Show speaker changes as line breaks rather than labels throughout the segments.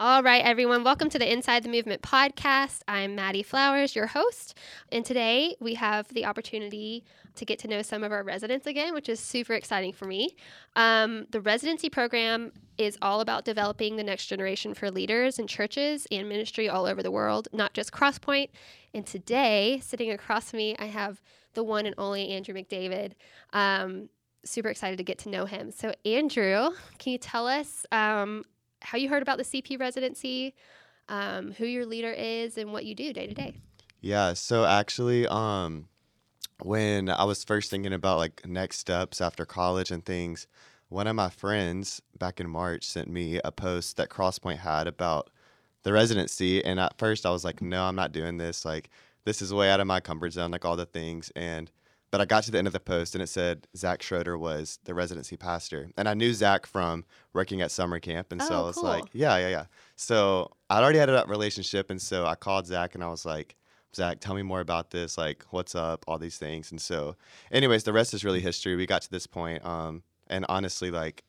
All right, everyone, welcome to the Inside the Movement podcast. I'm Maddie Flowers, your host. And today we have the opportunity to get to know some of our residents again, which is super exciting for me. Um, the residency program is all about developing the next generation for leaders in churches and ministry all over the world, not just Crosspoint. And today, sitting across from me, I have the one and only Andrew McDavid. Um, super excited to get to know him. So, Andrew, can you tell us um, how you heard about the CP residency, um, who your leader is, and what you do day to day.
Yeah, so actually, um, when I was first thinking about like next steps after college and things, one of my friends back in March sent me a post that Crosspoint had about the residency. And at first I was like, no, I'm not doing this. Like, this is way out of my comfort zone, like all the things. And but I got to the end of the post and it said Zach Schroeder was the residency pastor. And I knew Zach from working at summer camp. And so
Oh,
I was
cool.
like, yeah, yeah, yeah. So I'd already had a relationship. And so I called Zach and I was like, Zach, tell me more about this. Like, what's up? All these things. And so, anyways, the rest is really history. We got to this point, Um, and honestly, like,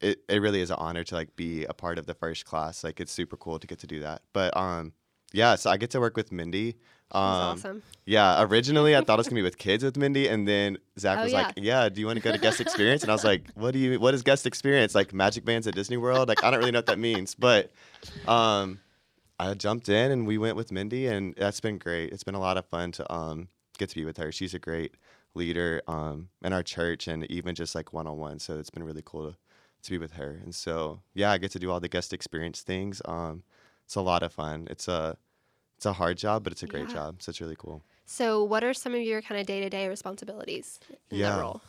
it, it really is an honor to like be a part of the first class. Like, it's super cool to get to do that. But um, yeah, so I get to work with Mindy. Um,
That's awesome.
yeah, originally I thought it was gonna be with kids with Mindy, and then Zach
Oh,
was
yeah.
like, "Yeah, do you want to go to guest experience?" And I was like, "What do you? What is guest experience? Like magic bands at Disney World? Like I don't really know what that means." But um, I jumped in and we went with Mindy, and that's been great. It's been a lot of fun to um get to be with her. She's a great leader um in our church, and even just like one on one. So it's been really cool to to be with her. And so yeah, I get to do all the guest experience things. Um, it's a lot of fun. It's a it's a hard job, but it's a great
Yeah.
job. So it's really cool.
So, what are some of your kind of day to day responsibilities in
Yeah.
that role?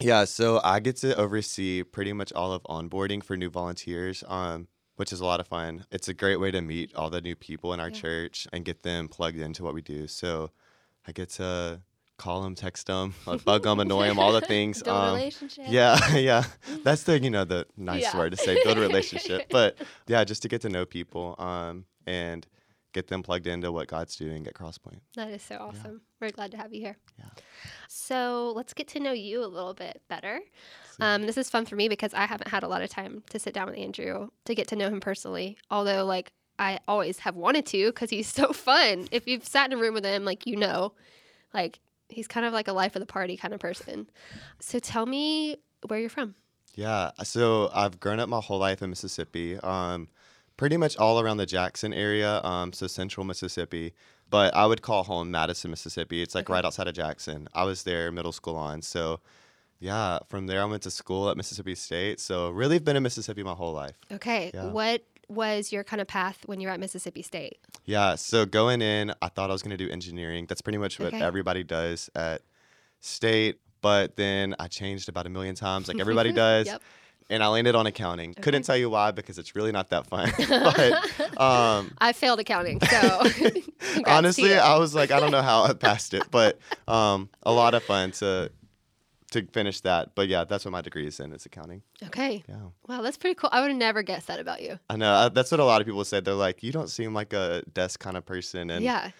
Yeah, so I get to oversee pretty much all of onboarding for new volunteers, um, which is a lot of fun. It's a great way to meet all the new people in our
Yeah.
church and get them plugged into what we do. So I get to call them, text them, bug them, annoy them, all the things.
Build
um,
relationship.
yeah, yeah. That's the you know the nice
Yeah.
word to say, build a relationship. but yeah, just to get to know people um, and get them plugged into what God's doing at Crosspoint.
That is so awesome. We're glad to have you here.
Yeah.
So let's get to know you a little bit better. Um, this is fun for me because I haven't had a lot of time to sit down with Andrew to get to know him personally. Although, like, I always have wanted to because he's so fun. If you've sat in a room with him, like, you know, like, he's kind of like a life of the party kind of person. So tell me where you're from.
Yeah, so I've grown up my whole life in Mississippi, um, pretty much all around the Jackson area, um, so central Mississippi. But I would call home Madison, Mississippi. It's like
Okay.
right outside of Jackson. I was there middle school on. So yeah, from there I went to school at Mississippi State. So really I've been in Mississippi my whole life.
Okay.
Yeah.
What was your kind of path when you were at Mississippi State?
Yeah, so going in, I thought I was going to do engineering. That's pretty much what
Okay.
everybody does at state. But then I changed about a million times, like everybody does.
Yep.
And I landed on accounting.
Okay.
Couldn't tell you why because it's really not that fun. but um,
I failed accounting, so
honestly. I was like, I don't know how I passed it, but um, a lot of fun to to finish that. But yeah, that's what my degree is in. It's accounting.
Okay.
Yeah.
Wow, that's pretty cool. I would have never guessed that about you.
I know. uh, That's what a lot of people said. They're like, you don't seem like a desk kind of person. And
yeah.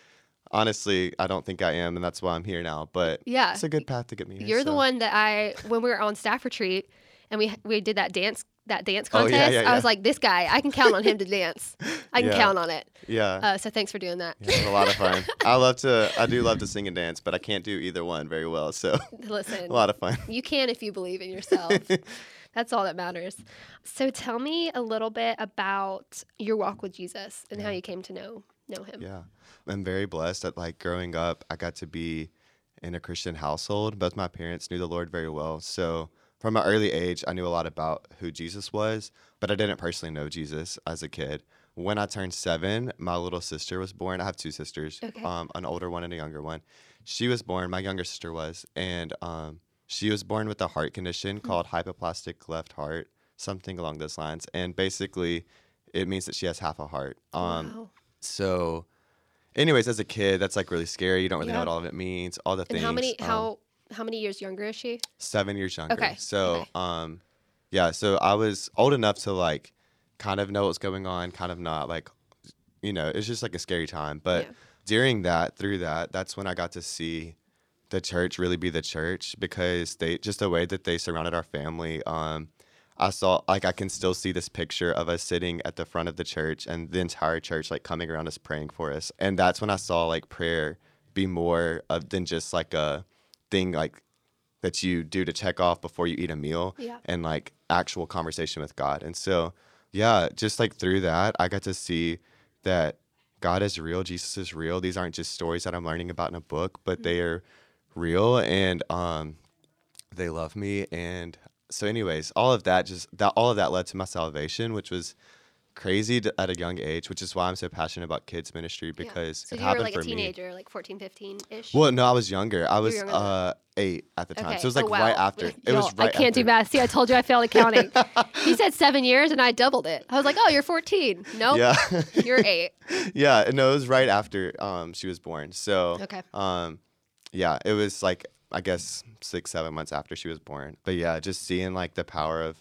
honestly, I don't think I am, and that's why I'm here now. But
Yeah.
it's a good path to get me here.
You're the one that I when we were on staff retreat and we we did that dance that dance
Oh,
contest.
yeah, yeah,
I was like, this guy, I can count on him to dance. I can
Yeah.
count on it.
Yeah.
Uh, so thanks for doing that.
yeah, was a lot of fun. I love to. I do love to sing and dance, but I can't do either one very well. So
Listen,
a lot of fun.
you can if you believe in yourself. That's all that matters. So tell me a little bit about your walk with Jesus and how you came to know know him.
Yeah. I'm very blessed that like growing up, I got to be in a Christian household. Both my parents knew the Lord very well. So from an early age, I knew a lot about who Jesus was, but I didn't personally know Jesus as a kid. When I turned seven, my little sister was born. I have two sisters,
Okay.
um, an older one and a younger one. She was born, my younger sister was, and um, she was born with a heart condition called hypoplastic left heart, something along those lines. And basically, it means that she has half a heart. Um,
wow.
so, anyways, as a kid, that's like really scary. You don't really
Yeah.
know what all of it means. All the
And
things.
how many
um,
how how many years younger is she?
seven years younger.
Okay,
So,
okay.
um, yeah. So I was old enough to like kind of know what's going on, kind of not. Like, you know, it's just like a scary time. But
Yeah.
during that, through that, that's when I got to see the church really be the church because they just the way that they surrounded our family. Um, I saw like I can still see this picture of us sitting at the front of the church and the entire church like coming around us praying for us. And that's when I saw like prayer be more of than just like a thing like that you do to check off before you eat a meal
Yeah.
and like actual conversation with God. And so, yeah, just like through that, I got to see that God is real, Jesus is real. These aren't just stories that I'm learning about in a book, but they are real and um they love me and so anyways, all of that just that all of that led to my salvation, which was crazy to, at a young age, which is why I'm so passionate about kids ministry because Yeah.
So
it
you were
happened
like a
for me.
teenager, like 14, 15 ish.
Well, no, I was younger. I was
younger
uh eight at the time,
Okay.
so it was
Oh,
like
wow.
right after. It was right.
I can't do math. See, I told you I failed accounting. he said seven years, and I doubled it. I was like, "Oh, you're 14. Nope,
Yeah,
you're eight.
yeah. No, it was right after um she was born. So
Okay.
um, yeah, it was like I guess six seven months after she was born. But yeah, just seeing like the power of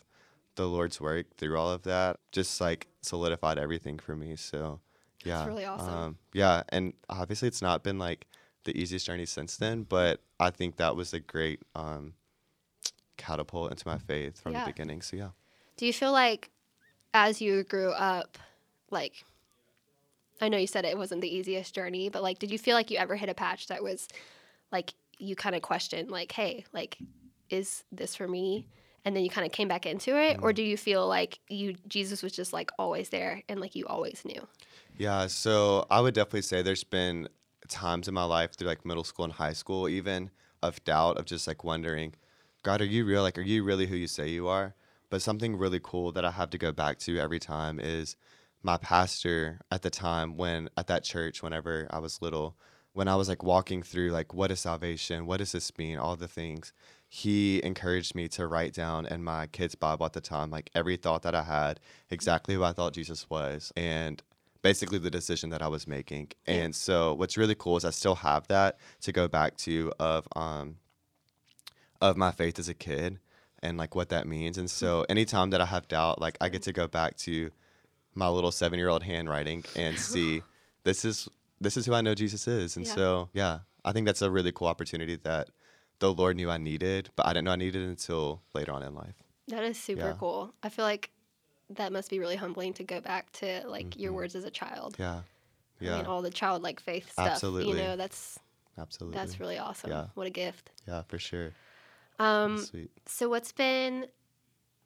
the Lord's work through all of that, just like solidified everything for me. So yeah, it's
really awesome.
Um, yeah, and obviously it's not been like the easiest journey since then, but I think that was a great um catapult into my faith from
Yeah.
the beginning. So yeah.
Do you feel like, as you grew up, like, I know you said it wasn't the easiest journey, but like, did you feel like you ever hit a patch that was, like, you kind of questioned, like, hey, like, is this for me? And then you kind of came back into it, or mm. do you feel like you Jesus was just like always there and like you always knew?
Yeah, so I would definitely say there's been times in my life through like middle school and high school, even of doubt, of just like wondering, God, are you real? Like, are you really who you say you are? But something really cool that I have to go back to every time is my pastor at the time when at that church, whenever I was little, when I was like walking through like what is salvation, what does this mean, all the things, he encouraged me to write down in my kids' Bible at the time like every thought that I had, exactly who I thought Jesus was, and basically the decision that I was making.
Yeah.
And so what's really cool is I still have that to go back to of um of my faith as a kid and like what that means. And so anytime that I have doubt, like I get to go back to my little seven year old handwriting and see this is this is who I know Jesus is. And
Yeah.
so yeah, I think that's a really cool opportunity that the Lord knew I needed, but I didn't know I needed it until later on in life.
That is super
Yeah.
cool. I feel like that must be really humbling to go back to like your words as a child.
Yeah.
I
Yeah.
mean, all the childlike faith stuff.
Absolutely.
You know, that's
absolutely.
that's really awesome.
Yeah.
What a gift.
yeah, for sure.
Um,
Sweet.
so what's been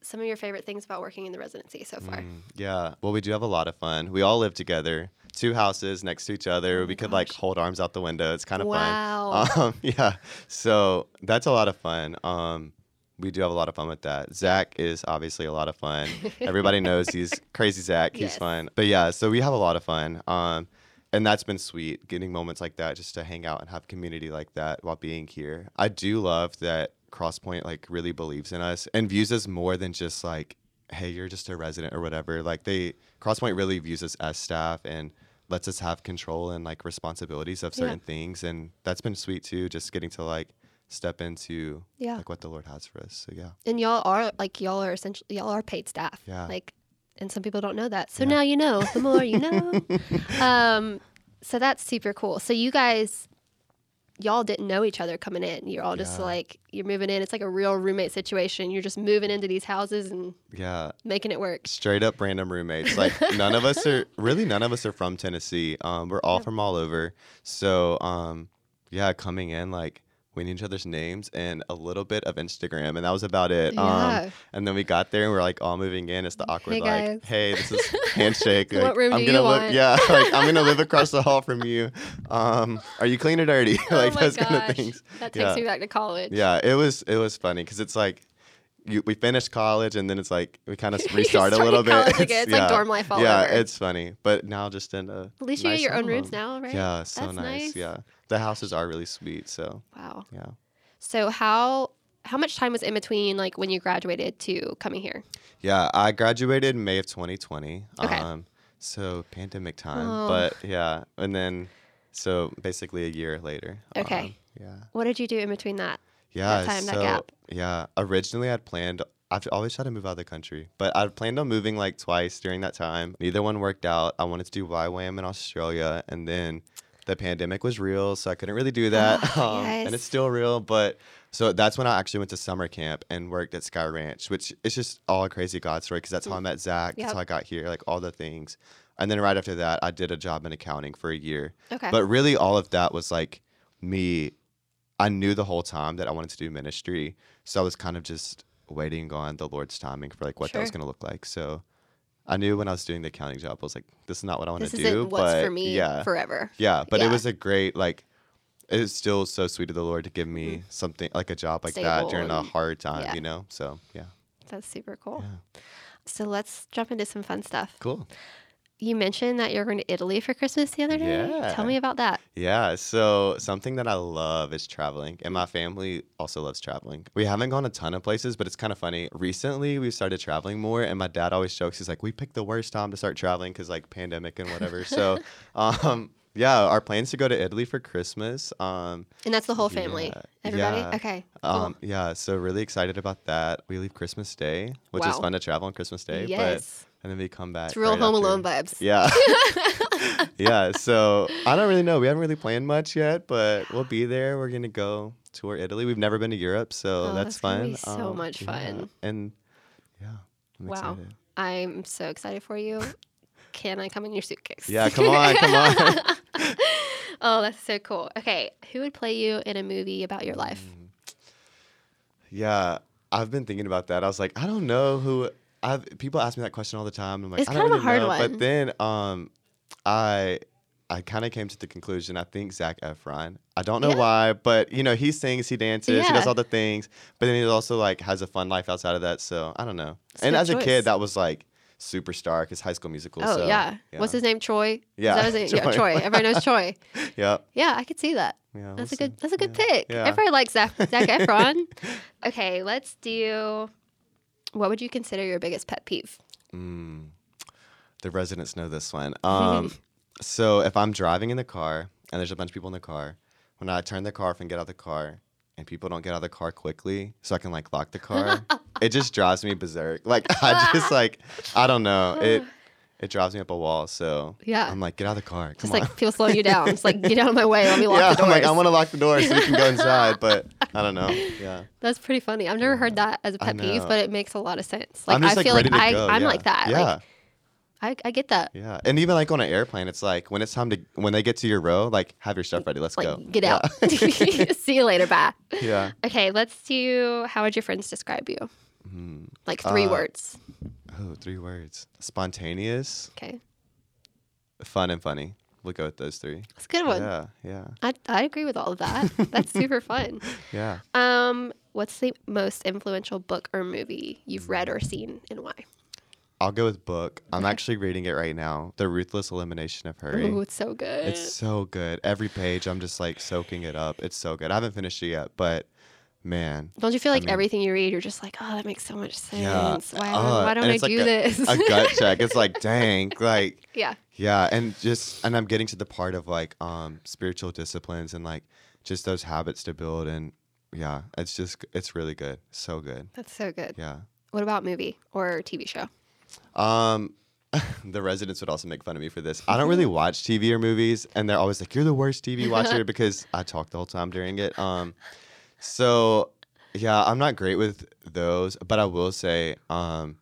some of your favorite things about working in the residency so far?
Mm, yeah. Well, we do have a lot of fun. We all live together, two houses next to each other.
Oh
we could like hold arms out the window. It's kind of
wow.
fun. Um, yeah. So that's a lot of fun. Um, we do have a lot of fun with that. Zach is obviously a lot of fun. Everybody knows he's crazy Zach. He's
Yes.
fun. But yeah, so we have a lot of fun. Um, and that's been sweet getting moments like that just to hang out and have community like that while being here. I do love that Crosspoint like really believes in us and views us more than just like, hey, you're just a resident or whatever. Like they Crosspoint really views us as staff and lets us have control and like responsibilities of
Yeah.
certain things and that's been sweet too just getting to like step into
Yeah.
like what the lord has for us so yeah
And y'all are like y'all are essentially y'all are paid staff.
Yeah.
Like and some people don't know that. So
Yeah.
now you know. The more you know. um so that's super cool. So you guys y'all didn't know each other coming in. You're all just
Yeah.
like you're moving in. It's like a real roommate situation. You're just moving into these houses and
yeah
making it work.
straight up random roommates like none of us are really none of us are from tennessee um we're all
Yeah.
from all over so um yeah coming in like we knew each other's names and a little bit of instagram and that was about it um and then we got there and we're like all moving in it's the awkward
Hey,
like hey this is handshake
What
like,
room
i'm
do
gonna
you
live
want?
yeah like i'm gonna live across the hall from you um are you clean or dirty like
oh
those
gosh.
kind of things
That takes
Yeah.
me back to college.
yeah, it was it was funny because it's like you, we finished college and then it's like we kind of
You
restart a little bit.
college again. It's like dorm life all
yeah,
over.
it's funny, but now just in a
At least you
nice
get your own rooms now, right?
Yeah, so nice.
nice.
Yeah, the houses are really sweet. So
Wow.
yeah,
So how how much time was in between like when you graduated to coming here?
yeah. I graduated May of 2020.
Okay.
Um, so pandemic time,
Oh.
but yeah, and then so basically a year later.
Okay.
um, yeah.
What did you do in between that?
Yeah,
time, that
so
gap.
Yeah, originally I'd planned. I've always tried to move out of the country, but I'd planned on moving like twice during that time. Neither one worked out. I wanted to do YWAM in Australia, and then the pandemic was real, so I couldn't really do that.
Oh,
um, And it's still real, but so that's when I actually went to summer camp and worked at Sky Ranch, which is just all a crazy God story because that's how I met Zach.
Yep.
That's how I got here, like all the things. And then right after that, I did a job in accounting for a year.
Okay.
But really, all of that was like me. I knew the whole time that I wanted to do ministry, so I was kind of just waiting on the Lord's timing for like what that was going to look like. So I knew when I was doing the accounting job, I was like, "This is not what I want to do."
what's
but
for me
yeah,
forever.
yeah. But
Yeah.
it was a great like. It's still so sweet of the Lord to give me something like a job like that
Mm-hmm.
During a hard time,
yeah.
you know. So yeah,
That's super cool.
Yeah.
So let's jump into some fun stuff.
cool.
You mentioned that you're going to Italy for Christmas the other day.
Yeah.
Tell me about that.
Yeah, so something that I love is traveling, and my family also loves traveling. We haven't gone a ton of places, but it's kind of funny. Recently, we started traveling more, and my dad always jokes, he's like, "We picked the worst time to start traveling because like pandemic and whatever." so, um, yeah, our plans to go to Italy for Christmas. Um,
And that's the whole family.
Yeah.
Everybody?
Yeah.
Okay. Cool.
um, yeah, so really excited about that. We leave Christmas Day, which is fun to travel on Christmas Day, but
yes.
And then we come back.
It's real
right
Home
after.
Alone vibes.
Yeah. yeah. So I don't really know. We haven't really planned much yet, but we'll be there. We're gonna go tour Italy. We've never been to Europe, so
Oh,
that's
that's
fun.
so much
yeah.
fun.
And yeah, I'm
Wow.
excited.
I'm so excited for you. Can I come in your suitcase?
Yeah, come on, come on.
oh, that's so cool. Okay, who would play you in a movie about your life?
Mm. Yeah, I've been thinking about that. I was like, I don't know who. I've people ask me that question all the time. I'm like,
It's
I don't
kind of a hard
know.
one.
But then, um, I. I kind of came to the conclusion. I think Zac Efron. I don't know
Yeah.
why, but you know he sings, he dances, he does all the things. But then he also like has a fun life outside of that. So I don't know.
It's
and
good
as a kid, that was like superstar because High School Musical.
Oh
so,
yeah. What's his name? Troy.
Yeah,
name? Yeah,
Troy.
Troy. Everybody knows Troy.
Yeah,
Yeah, I could see that.
yeah.
That's a
we'll
good.
see.
That's a good
Yeah.
pick.
Yeah.
Everybody likes Zac, Zac Efron. okay, let's do. What would you consider your biggest pet peeve?
Mm, the residents know this one. Um, so if I'm driving in the car and there's a bunch of people in the car, when I turn the car off and get out of the car, and people don't get out of the car quickly, so I can like lock the car, it just drives me berserk. Like I just like I don't know it. It drives me up a wall. So
Yeah.
I'm like, get out of the car.
Come Just
Come
like people slowing you down. It's like get out of my way. Let me lock
yeah,
the doors.
I'm like, I want to lock the door so you can go inside, but I don't know. Yeah.
That's pretty funny. I've never heard that as a pet peeve, but it makes a lot of sense. Like I
like
feel like
to
I,
go.
I'm
yeah.
like that.
Yeah.
Like I, I get that.
Yeah, and even like on an airplane, it's like when it's time to when they get to your row, like have your stuff ready. Let's
Like
go.
get
Yeah.
out. See you later. Bye.
yeah.
Okay, let's do. How would your friends describe you?
Hmm.
Like three
Uh,
words.
Oh, three words: spontaneous,
Okay,
fun, and funny. We'll go with those three.
that's a good one.
Yeah, yeah,
I I agree with all of that. That's super fun.
yeah.
Um, what's the most influential book or movie you've read or seen, and why?
I'll go with book. I'm actually reading it right now. The Ruthless Elimination of Hurry.
Oh, it's so good.
It's so good. Every page, I'm just like soaking it up. It's so good. I haven't finished it yet, but man,
Don't you feel
I
like
mean-
everything you read, you're just like, oh, that makes so much sense.
Yeah.
Why,
Uh,
why don't I
like
do
a-
this?
a gut check. It's like, dang, like
yeah.
Yeah, and just and I'm getting to the part of like um spiritual disciplines and like just those habits to build and yeah, it's just it's really good. So good.
That's so good.
Yeah.
What about movie or TV show?
Um the residents would also make fun of me for this. I don't really watch TV or movies and they're always like you're the worst TV watcher because I talk the whole time during it. Um so yeah, I'm not great with those, but I will say um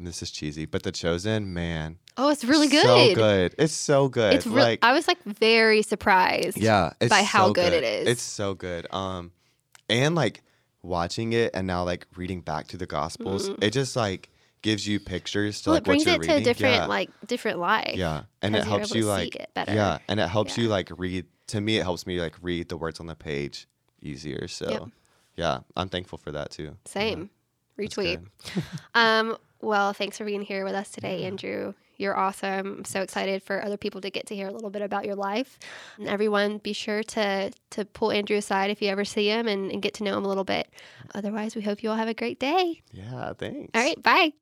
this is cheesy, but The Chosen, man,
Oh, it's really good.
So good. It's so good.
It's real.
like
I was like very surprised.
Yeah, it's
by how
so
good it is.
It's so good. Um, and like watching it and now like reading back to the Gospels,
Mhm.
it just like gives you pictures to
Well,
like
it brings
what you're
it to
reading.
a different
yeah.
like different light.
yeah, and it helps you like
it better.
yeah, and it helps
Yeah.
you like read. To me, it helps me like read the words on the page easier. So
Yep.
yeah, I'm thankful for that too.
Same.
That's
Retweet. Um, well, thanks for being here with us today,
Yeah.
Andrew. You're awesome. I'm so excited for other people to get to hear a little bit about your life. And everyone, be sure to to pull Andrew aside if you ever see him and, and get to know him a little bit. Otherwise, we hope you all have a great day.
Yeah, thanks.
All right, bye.